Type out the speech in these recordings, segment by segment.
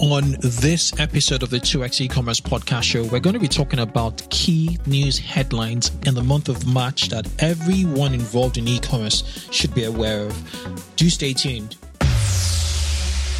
On this episode of the 2x e-commerce podcast show, we're going to be talking about key news headlines in the month of March that everyone involved in e-commerce should be aware of. Do stay tuned.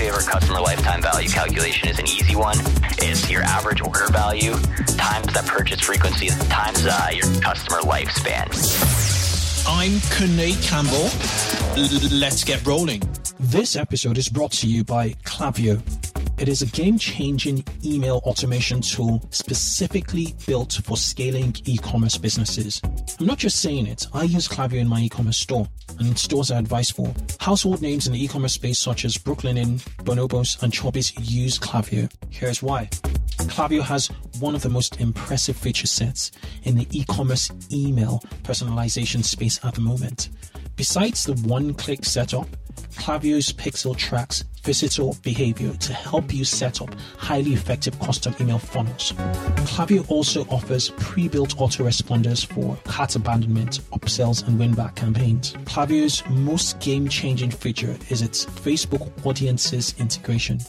Favorite customer lifetime value calculation is an easy one. It's your average order value times that purchase frequency times uh, your customer lifespan. I'm Kunle Campbell. L- let's get rolling. This episode is brought to you by Klaviyo. It is a game changing email automation tool specifically built for scaling e commerce businesses. I'm not just saying it, I use Klaviyo in my e commerce store and in stores I advise for. Household names in the e commerce space such as Brooklyn Brooklinen, Bonobos, and Chubbies use Klaviyo. Here's why. Klaviyo has one of the most impressive feature sets in the e commerce email personalization space at the moment. Besides the one click setup, Klaviyo's Pixel tracks visitor behavior to help you set up highly effective custom email funnels. Klaviyo also offers pre-built autoresponders for cart abandonment, upsells, and win-back campaigns. Klaviyo's most game-changing feature is its Facebook Audiences integration,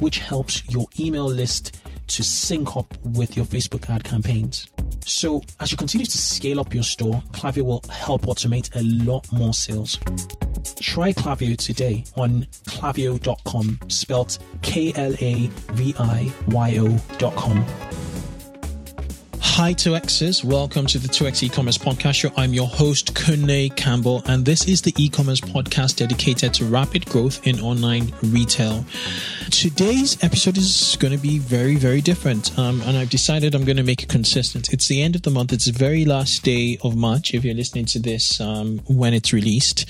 which helps your email list to sync up with your Facebook ad campaigns. So, as you continue to scale up your store, Klaviyo will help automate a lot more sales. Try Klaviyo today on klaviyo.com, spelt K L A V I Y O.com. Hi 2Xers, welcome to the 2X e-commerce podcast show. I'm your host, Kunle Campbell, and this is the e-commerce podcast dedicated to rapid growth in online retail. Today's episode is going to be very, very different, um, and I've decided I'm going to make it consistent. It's the end of the month. It's the very last day of March, if you're listening to this um, when it's released,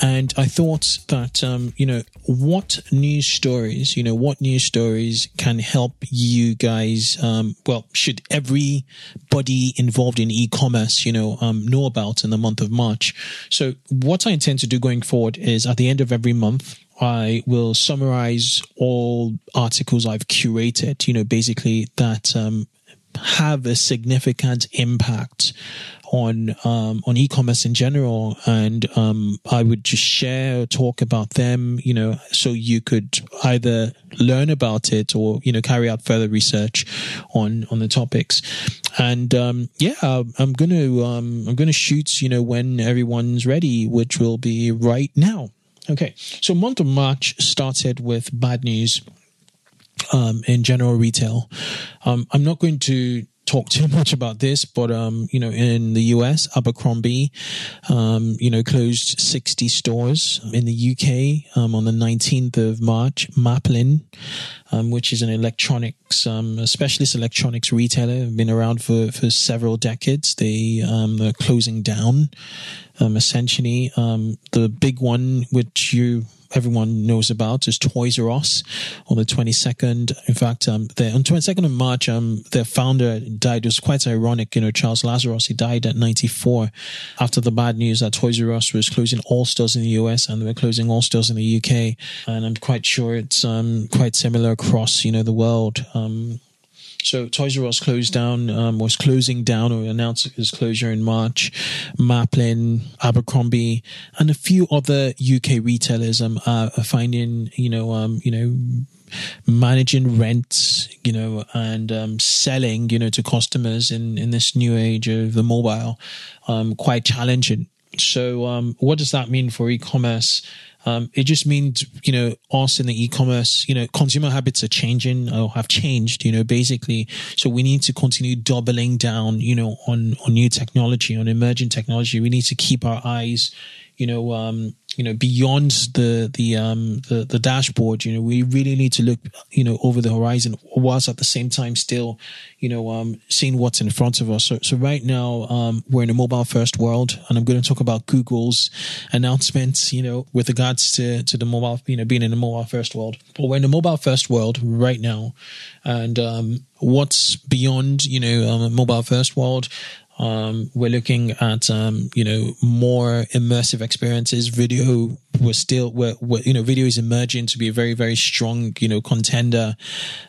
and I thought that, um, you know, what news stories, you know, what news stories can help you guys, um, well, should every body involved in e-commerce, you know, um, know about in the month of March. So what I intend to do going forward is at the end of every month, I will summarize all articles I've curated, you know, basically that, um, have a significant impact on um, on e-commerce in general, and um, I would just share, talk about them, you know, so you could either learn about it or you know carry out further research on on the topics. And um, yeah, I'm gonna um, I'm gonna shoot, you know, when everyone's ready, which will be right now. Okay, so month of March started with bad news um, in general retail. Um, I'm not going to talk too much about this, but um, you know, in the US, Abercrombie, um, you know, closed 60 stores in the UK um, on the 19th of March. Maplin, um, which is an electronics, um, specialist electronics retailer, been around for for several decades. They um, are closing down. essentially, the big one, which you everyone knows about is Toys R Us on the 22nd. In fact, um, on 22nd of March, um, their founder died. It was quite ironic. You know, Charles Lazarus, he died at 94 after the bad news that Toys R Us was closing all stores in the US and they were closing all stores in the UK. And I'm quite sure it's, um, quite similar across, you know, the world. Um, so Toys R Us closed down, um, was closing down or announced its closure in March. Maplin, Abercrombie, and a few other UK retailers um, are finding, you know, um, you know, managing rent, you know, and um, selling, you know, to customers in in this new age of the mobile, um, quite challenging. So, um, what does that mean for e-commerce? Um, it just means, you know, us in the e-commerce, you know, consumer habits are changing or have changed, you know, basically. So we need to continue doubling down, you know, on, on new technology, on emerging technology. We need to keep our eyes, you know, um, you know, beyond the the um the, the dashboard, you know, we really need to look, you know, over the horizon, whilst at the same time still, you know, um, seeing what's in front of us. So, so right now, um, we're in a mobile first world, and I'm going to talk about Google's announcements, you know, with regards to to the mobile, you know, being in a mobile first world. But we're in a mobile first world right now, and um, what's beyond, you know, um, a mobile first world um, we're looking at um, you know more immersive experiences. Video we're still we're, we're, you know video is emerging to be a very very strong you know contender.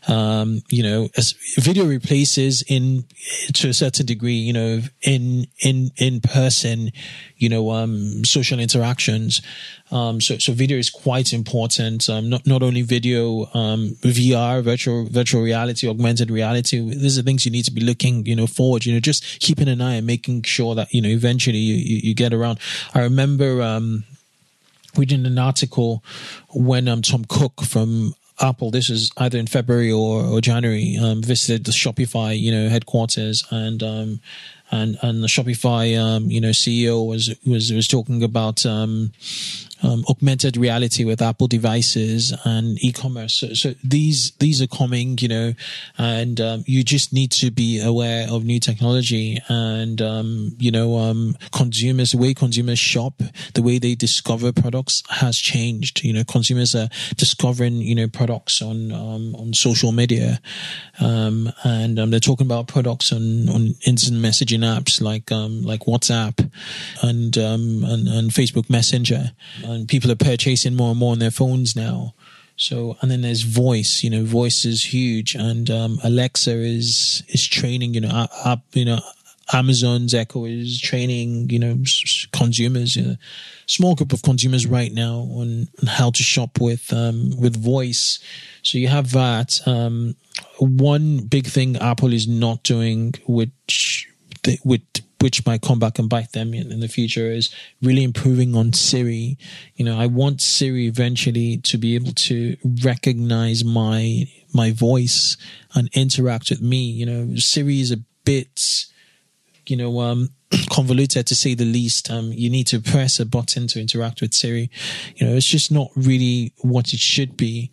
Um, you know as video replaces in to a certain degree you know in in in person you know um, social interactions. Um, so, so video is quite important. Um, not not only video, um, VR, virtual virtual reality, augmented reality. These are things you need to be looking, you know, forward. You know, just keeping an eye and making sure that you know eventually you you, you get around. I remember um, reading an article when um, Tim Cook from Apple, this is either in February or, or January, um, visited the Shopify, you know, headquarters and, um, and, and the Shopify, um, you know, CEO was, was, was talking about, um, um, augmented reality with Apple devices and e-commerce. So, so these these are coming, you know, and um, you just need to be aware of new technology and um, you know um, consumers, the way consumers shop, the way they discover products has changed. You know, consumers are discovering you know products on on social media, and they're talking about products on on instant messaging apps like like WhatsApp and and, and Facebook Messenger and people are purchasing more and more on their phones now. So, and then there's voice, you know, voice is huge and, um, Alexa is, is training, you know, up, you know, Amazon's Echo is training, you know, consumers, a small group of consumers right now on, on how to shop with, um, with voice. So you have that. Um, one big thing Apple is not doing, which, with which might come back and bite them in, in, the future is really improving on Siri. You know, I want Siri eventually to be able to recognize my my voice and interact with me. You know, Siri is a bit, you know, um, convoluted to say the least. Um, you need to press a button to interact with Siri. You know, it's just not really what it should be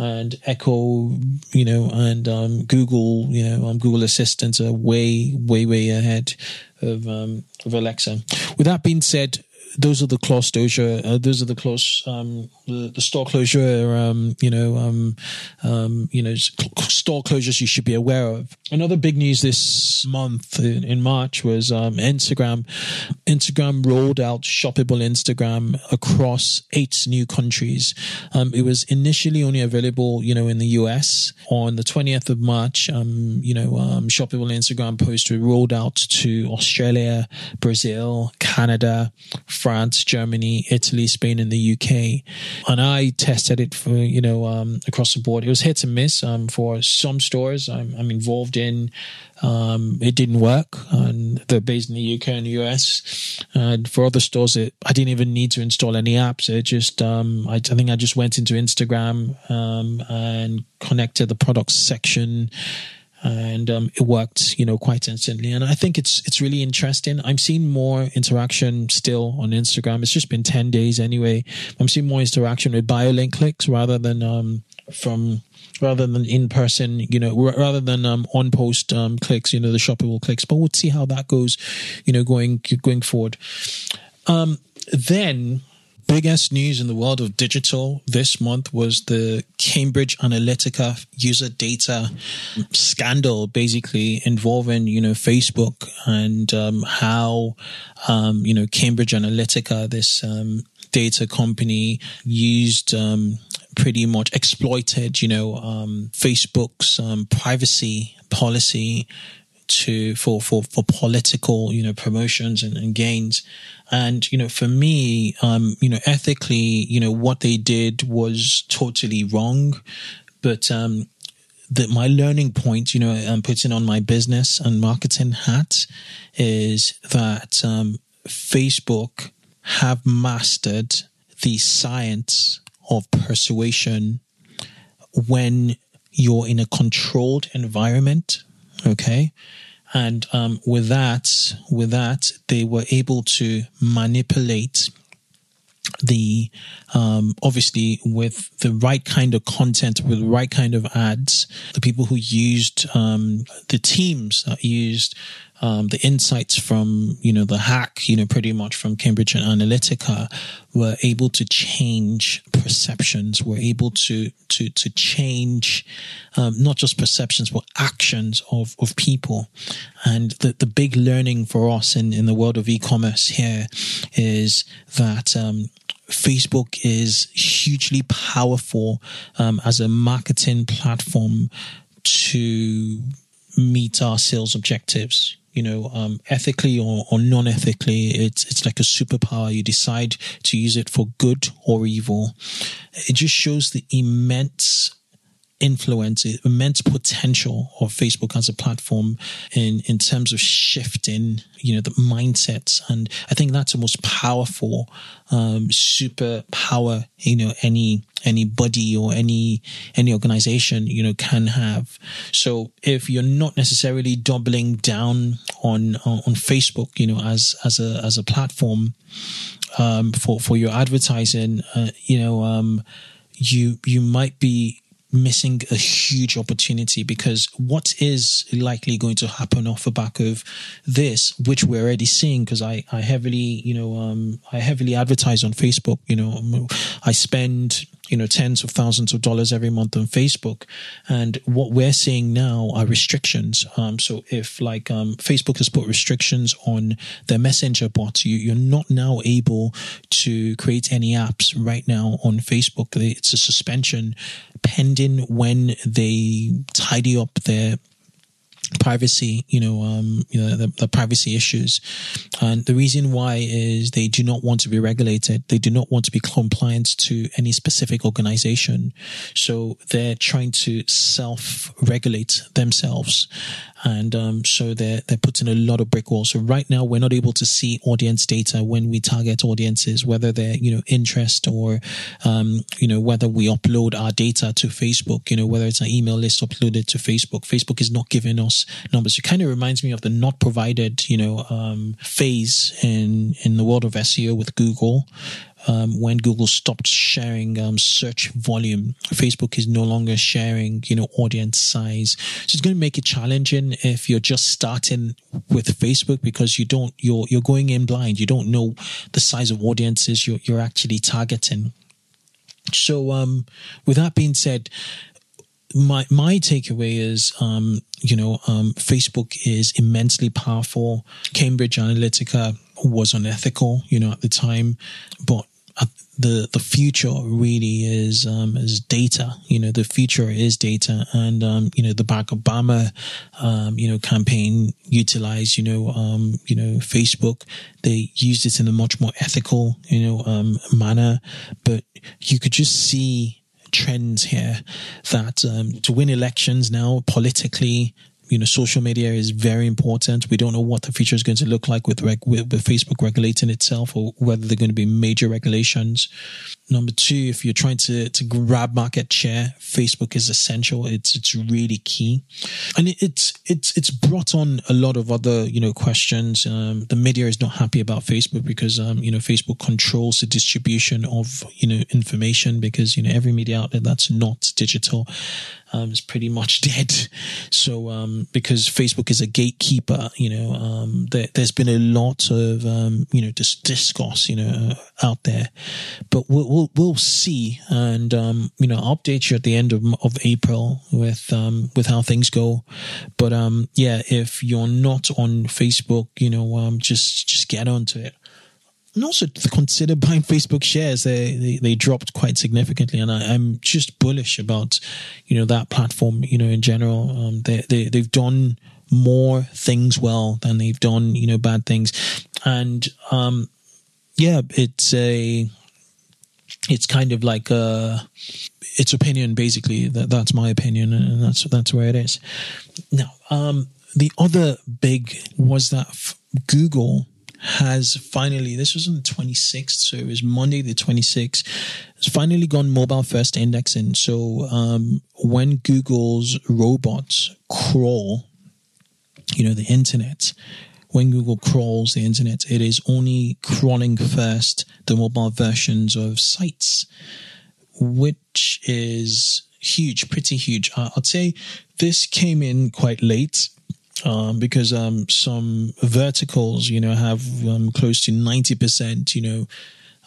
and Echo, you know, and um, Google, you know, um, Google Assistant are way, way, way ahead of um, of Alexa. With that being said, those are the close closure. Uh, those are the close, um, the, the store closure, um, you know, um, um, you know, store closures you should be aware of. Another big news this month in, in March was, um, Instagram. Instagram rolled out shoppable Instagram across eight new countries. Um, it was initially only available, you know, in the US on the 20th of March. Um, you know, shoppable Instagram posts were rolled out to Australia, Brazil, Canada, France, Germany, Italy, Spain, and the UK. And I tested it for, you know, um, across the board. It was hit and miss. Um, for some stores I'm, I'm involved in, um, it didn't work. And they're based in the UK and the US. And for other stores, it, I didn't even need to install any apps. It just, um, I, I think I just went into Instagram, um, and connected the products section and um, it worked, you know, quite instantly. And I think it's it's really interesting. I'm seeing more interaction still on Instagram. It's just been ten days anyway. I'm seeing more interaction with BioLink clicks rather than um, from rather than in person, you know, rather than um, on post um, clicks, you know, the shoppable clicks. But we'll see how that goes, you know, going going forward. Um, then biggest news in the world of digital this month was the Cambridge Analytica user data scandal, basically involving, you know, Facebook and um, how, um, you know, Cambridge Analytica, this um, data company, used um, pretty much exploited, you know, um, Facebook's um, privacy policy to for for for political you know promotions and, and gains. And you know for me um you know ethically you know what they did was totally wrong. But um that my learning point, you know, I'm putting on my business and marketing hat is that um, Facebook have mastered the science of persuasion when you're in a controlled environment Okay. And um, with that, with that, they were able to manipulate the um, obviously with the right kind of content with the right kind of ads the people who used um, the teams that used um, the insights from you know the hack you know pretty much from cambridge analytica were able to change perceptions were able to to to change um, not just perceptions but actions of of people and the the big learning for us in in the world of e-commerce here is that um, Facebook is hugely powerful um, as a marketing platform to meet our sales objectives. You know, um, ethically or, or non-ethically, it's it's like a superpower. You decide to use it for good or evil. It just shows the immense influence, immense potential of Facebook as a platform in, in terms of shifting, you know, the mindsets. And I think that's the most powerful, um, super power, you know, any, anybody or any, any organization, you know, can have. So if you're not necessarily doubling down on, on, on Facebook, you know, as, as a, as a platform, um, for, for your advertising, uh, you know, um, you, you might be missing a huge opportunity because what is likely going to happen off the back of this, which we're already seeing, because I, I heavily, you know, um, I heavily advertise on Facebook, you know, I spend you know, tens of thousands of dollars every month on Facebook. And what we're seeing now are restrictions. Um, so if like, um, Facebook has put restrictions on their messenger bots, you, you're not now able to create any apps right now on Facebook. It's a suspension pending when they tidy up their privacy, you know, um, you know, the, the, privacy issues. And the reason why is they do not want to be regulated. They do not want to be compliant to any specific organization. So they're trying to self regulate themselves and um, so they're they're putting a lot of brick walls. So right now we're not able to see audience data when we target audiences, whether they're you know interest or um, you know whether we upload our data to Facebook, you know whether it's an email list uploaded to Facebook. Facebook is not giving us numbers. It kind of reminds me of the not provided you know um, phase in in the world of SEO with Google um, when Google stopped sharing um, search volume, Facebook is no longer sharing, you know, audience size. So it's going to make it challenging if you're just starting with Facebook because you don't, you're, you're going in blind. You don't know the size of audiences you're, you're actually targeting. So, um, with that being said, my my takeaway is um, you know um, Facebook is immensely powerful. Cambridge Analytica was unethical, you know, at the time, but the the future really is um, is data. You know, the future is data, and um, you know the Barack Obama um, you know campaign utilized you know um, you know Facebook. They used it in a much more ethical you know um, manner, but you could just see trends here that um, to win elections now politically you know, social media is very important. We don't know what the future is going to look like with, reg- with, with Facebook regulating itself or whether there are going to be major regulations. Number two, if you're trying to, to grab market share, Facebook is essential. It's, it's really key. And it, it's, it's, it's brought on a lot of other, you know, questions. Um, the media is not happy about Facebook because, um, you know, Facebook controls the distribution of, you know, information because, you know, every media outlet that's not digital um, is pretty much dead. So, um, because Facebook is a gatekeeper, you know, um, there, has been a lot of, um, you know, dis- discourse, you know, out there, but we'll, we'll, we'll see. And, um, you know, update you at the end of, of April with, um, with how things go. But, yeah, if you're not on Facebook, you know, just, just get onto it and also consider buying Facebook shares. They, they, they dropped quite significantly, and I, am just bullish about you know that platform. You know, in general, um, they they they've done more things well than they've done you know bad things, and um, yeah, it's a it's kind of like a its opinion basically. That that's my opinion, and that's that's where it is. Now, um, the other big was that Google has finally, this was on the 26th, so it was Monday the 26th, has finally gone mobile first indexing. So um, when Google's robots crawl, you know, the internet, when Google crawls the internet, it is only crawling first the mobile versions of sites, which is huge, pretty huge. I'd say this came in quite late. Um, because um, some verticals, you know, have um, close to ninety percent, you know,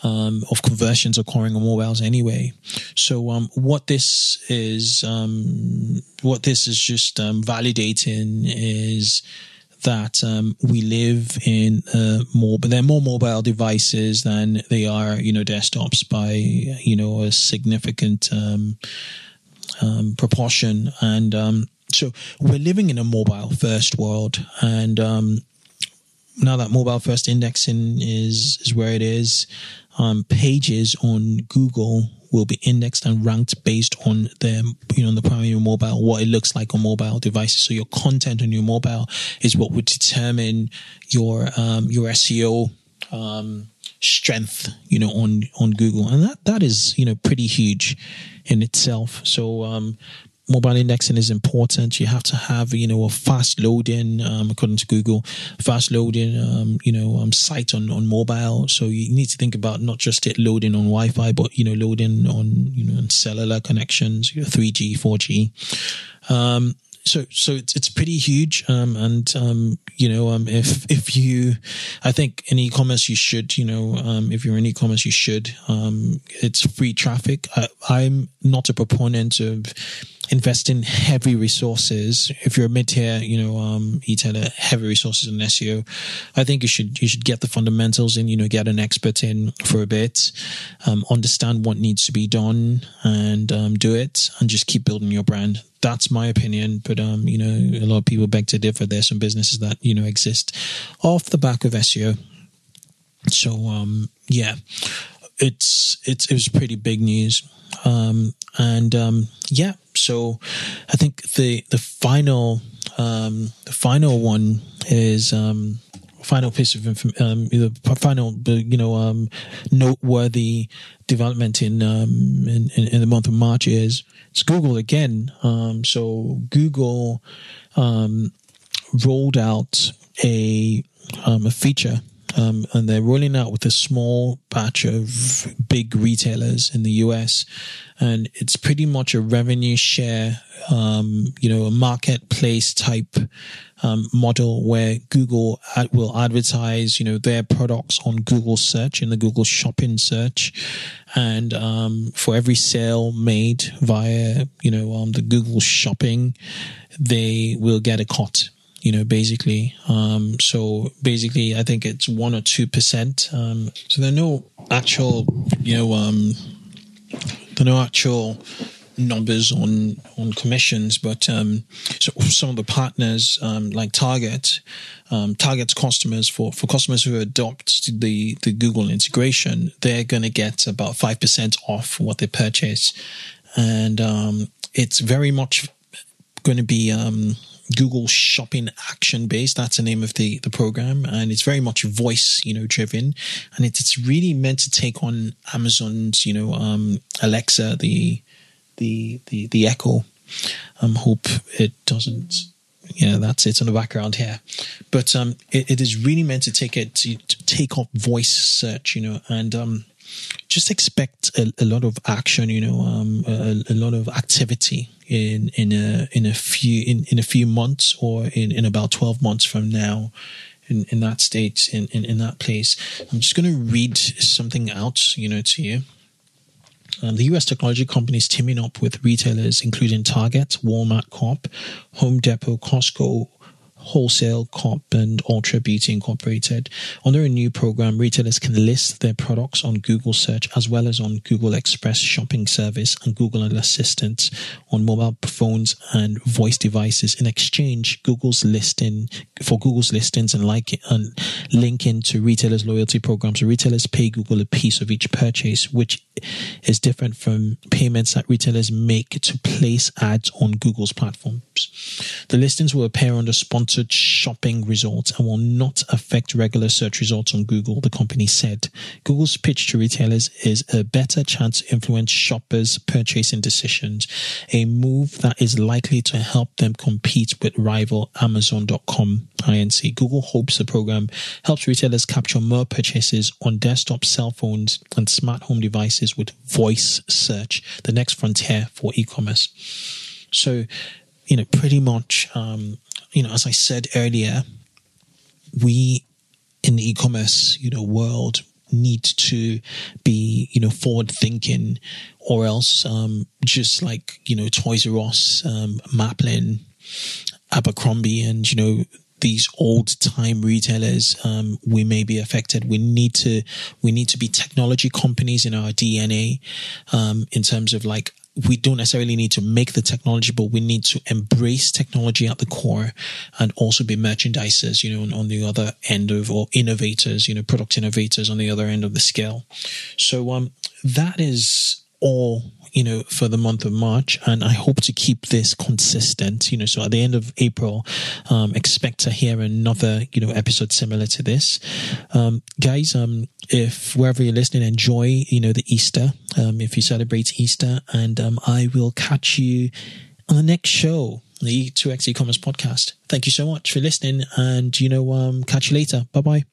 um, of conversions occurring on mobiles anyway. So um, what this is, um, what this is just validating is that um, we live in uh, more, but there are more mobile devices than they are, you know, desktops by you know a significant um, proportion, and so we're living in a mobile first world, and now that mobile first indexing is is where it is, um, pages on Google will be indexed and ranked based on the you know the primary mobile what it looks like on mobile devices. So your content on your mobile is what would determine your um, your SEO um, strength you know on on Google, and that that is you know pretty huge in itself. So um, mobile indexing is important. You have to have, you know, a fast loading, um, according to Google, fast loading, um, you know, um, site on, on mobile. So you need to think about not just it loading on Wi-Fi, but, you know, loading on, you know, on cellular connections, 3G, 4G. Um, so so it's it's pretty huge um, and um, you know um, if if you i think in e-commerce you should you know um, if you're in e-commerce you should um, it's free traffic I, am not a proponent of investing heavy resources if you're a mid-tier you know um retailer heavy resources in seo i think you should you should get the fundamentals and, you know get an expert in for a bit um, understand what needs to be done and um, do it and just keep building your brand that's my opinion. But um, you know, a lot of people beg to differ. There's some businesses that you know exist off the back of SEO. So um, yeah, it's it's it was pretty big news. Um, and um, yeah, so I think the the final um, the final one is um, final piece of um, the final, you know, um, noteworthy development in, um, in, in, in, the month of March is it's Google again. Um, so Google, um, rolled out a, um, a feature um, and they're rolling out with a small batch of big retailers in the US. And it's pretty much a revenue share, um, you know, a marketplace type um, model where Google ad- will advertise, you know, their products on Google search in the Google shopping search. And um, for every sale made via, you know, um, the Google shopping, they will get a cut you know, basically. Um, so basically, I think it's one or two percent. Um, so there are no actual, you know, um, there are no actual numbers on on commissions, but um, so some of the partners um, like Target, um, Target's customers for for customers who adopt the the Google integration, they're going to get about five percent off what they purchase, and um, it's very much going to be um, Google Shopping Action Base. That's the name of the, the program. And it's very much voice, you know, driven. And it's, it's really meant to take on Amazon's, you know, um, Alexa, the, the, the, the Echo. Um, hope it doesn't, yeah, that's it on the background here. But, um, it, it is really meant to take it to, to take off voice search, you know, and, um, just expect a, a, lot of action, you know, um, a, a, lot of activity in in a in a few in, in a few months or in, in about twelve months from now. In, in that state, in, in, in that place. I'm just going to read something out, you know, to you. Um, the US technology companies teaming up with retailers including Target, Walmart Corp, Home Depot, Costco, Wholesale Corp and Ulta Beauty Incorporated. Under a new program, retailers can list their products on Google search as well as on Google Express shopping service and Google Assistant on mobile phones and voice devices. In exchange, Google's listing for Google's listings and like and link into retailers' loyalty programs. Retailers pay Google a piece of each purchase, which is different from payments that retailers make to place ads on Google's platforms. The listings will appear under sponsored shopping results and will not affect regular search results on Google, the company said. Google's pitch to retailers is a better chance to influence shoppers' purchasing decisions, a move that is likely to help them compete with rival Amazon.com INC. Google hopes the program helps retailers capture more purchases on desktop, cell phones, and smart home devices with voice search, the next frontier for e-commerce. So, you know, pretty much, um, you know, as I said earlier, we in the e-commerce, you know, world need to be, you know, forward thinking or else, um, just like, you know, Toys R Us, um, Maplin, Abercrombie and, you know, these old time retailers, um, we may be affected. We need to, we need to be technology companies in our DNA, um, in terms of like we don't necessarily need to make the technology, but we need to embrace technology at the core and also be merchandisers, you know, on, the other end of, or innovators, you know, product innovators on the other end of the scale. So, um, that is all you know, for the month of March. And I hope to keep this consistent, you know, so at the end of April, um, expect to hear another, you know, episode similar to this. Um, guys, um, if wherever you're listening, enjoy, you know, the Easter, um, if you celebrate Easter and, um, I will catch you on the next show the 2x e-commerce podcast. Thank you so much for listening and, you know, um, catch you later. Bye bye.